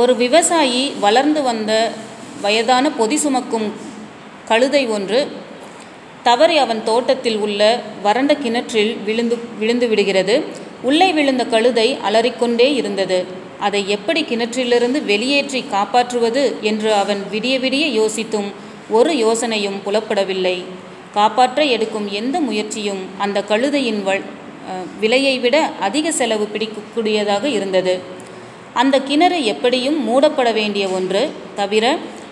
ஒரு விவசாயி வளர்ந்து வந்த வயதான பொதி சுமக்கும் கழுதை ஒன்று தவறி அவன் தோட்டத்தில் உள்ள வறண்ட கிணற்றில் விழுந்து விழுந்து விடுகிறது. உள்ளே விழுந்த கழுதை அலறிக்கொண்டே இருந்தது. அதை எப்படி கிணற்றிலிருந்து வெளியேற்றி காப்பாற்றுவது என்று அவன் விடிய விடிய யோசித்தும் ஒரு யோசனையும் புலப்படவில்லை. காப்பாற்ற எடுக்கும் எந்த முயற்சியும் அந்த கழுதையின் வ விலையை விட அதிக செலவு பிடிக்கக்கூடியதாக இருந்தது. அந்த கிணறு எப்படியும் மூடப்பட வேண்டிய ஒன்று. தவிர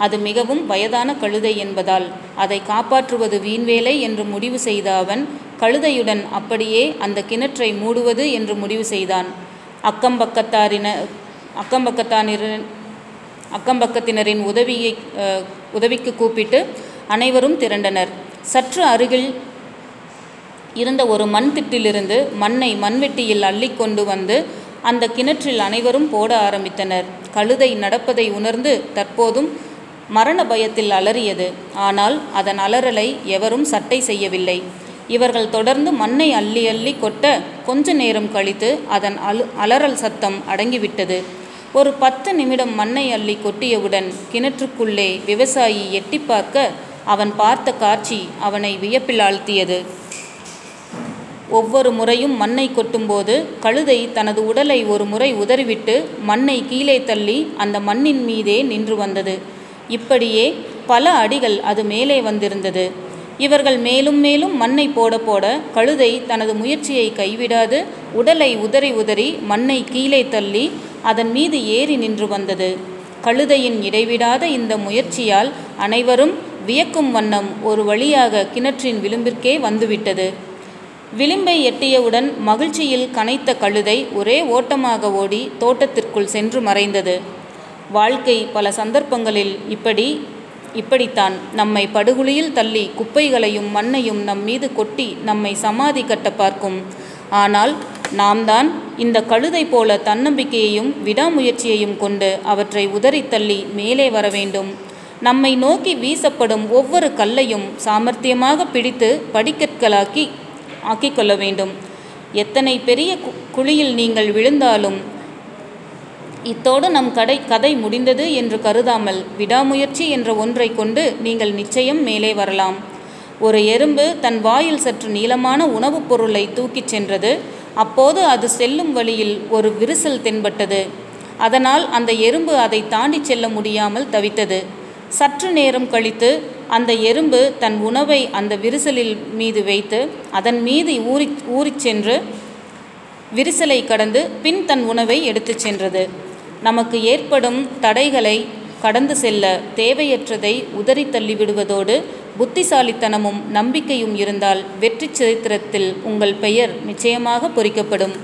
அது மிகவும் வயதான கழுதை என்பதால் அதை காப்பாற்றுவது வீண்வேலை என்று முடிவு செய்த அவன் கழுதையுடன் அப்படியே அந்த கிணற்றை மூடுவது என்று முடிவு செய்தான். அக்கம்பக்கத்தாரின அக்கம்பக்கத்தாரின் அக்கம்பக்கத்தினரின் உதவியை உதவிக்கு கூப்பிட்டு அனைவரும் திரண்டனர். சற்று அருகில் இருந்த ஒரு மண் திட்டிலிருந்து மண்ணை மண்வெட்டியில் அள்ளி கொண்டு வந்து அந்த கிணற்றில் அனைவரும் போட ஆரம்பித்தனர். கழுதை நடப்பதை உணர்ந்து தற்போதும் மரண பயத்தில் அலறியது. ஆனால் அதன் அலறலை எவரும் சட்டை செய்யவில்லை. இவர்கள் தொடர்ந்து மண்ணை அள்ளி அள்ளி கொட்ட கொஞ்ச நேரம் கழித்து அதன் அலு அலறல் சத்தம் அடங்கிவிட்டது. ஒரு பத்து நிமிடம் மண்ணை அள்ளி கொட்டியவுடன் கிணற்றுக்குள்ளே விவசாயி எட்டி பார்க்க அவன் பார்த்த காட்சி அவனை வியப்பில் ஆழ்த்தியது. ஒவ்வொரு முறையும் மண்ணை கொட்டும்போது கழுதை தனது உடலை ஒரு முறை உதறிவிட்டு மண்ணை கீழே தள்ளி அந்த மண்ணின் மீதே நின்று வந்தது. இப்படியே பல அடிகள் அது மேலே வந்திருந்தது. இவர்கள் மேலும் மேலும் மண்ணை போட போட கழுதை தனது முயற்சியை கைவிடாது உடலை உதறி உதறி மண்ணை கீழே தள்ளி அதன் மீது ஏறி நின்று வந்தது. கழுதையின் இடைவிடாத இந்த முயற்சியால் அனைவரும் வியக்கும் வண்ணம் ஒரு வழியாக கிணற்றின் விளிம்பிற்கே வந்துவிட்டது. விளிம்பை எட்டியவுடன் மகிழ்ச்சியில் கனைத்த கழுதை ஒரே ஓட்டமாக ஓடி தோட்டத்திற்குள் சென்று மறைந்தது. வாழ்க்கை பல சந்தர்ப்பங்களில் இப்படி இப்படித்தான். நம்மை படுகுழியில் தள்ளி குப்பைகளையும் மண்ணையும் நம் மீது கொட்டி நம்மை சமாதி கட்ட பார்க்கும். ஆனால் நாம் தான் இந்த கழுதை போல தன்னம்பிக்கையையும் விடாமுயற்சியையும் கொண்டு அவற்றை உதறி தள்ளி மேலே வர வேண்டும். நம்மை நோக்கி வீசப்படும் ஒவ்வொரு கல்லையும் சாமர்த்தியமாக பிடித்து படிக்கற்களாக்கி ஆக்கிக்கொள்ள வேண்டும் எத்தனை பெரிய கு- குழியில் நீங்கள் விழுந்தாலும் இத்தோடு நம் கடை கதை முடிந்தது என்று கருதாமல் விடாமுயற்சி என்ற ஒன்றை கொண்டு நீங்கள் நிச்சயம் மேலே வரலாம். ஒரு எறும்பு தன் வாயில் சற்று நீளமான உணவுப் பொருளை தூக்கிச் சென்றது. அப்போது அது செல்லும் வழியில் ஒரு விரிசல் தென்பட்டது. அதனால் அந்த எறும்பு அதை தாண்டிச் செல்ல முடியாமல் தவித்தது. சற்று நேரம் கழித்து அந்த எறும்பு தன் உணவை அந்த விரிசலில் மீது வைத்து அதன் மீது ஊறி ஊறிச் சென்று விரிசலை கடந்து பின் தன் உணவை எடுத்துச் சென்றது. நமக்கு ஏற்படும் தடைகளை கடந்து செல்ல தேவையற்றதை உதறி தள்ளிவிடுவதோடு புத்திசாலித்தனமும் நம்பிக்கையும் இருந்தால் வெற்றி சரித்திரத்தில் உங்கள் பெயர் நிச்சயமாக பொறிக்கப்படும்.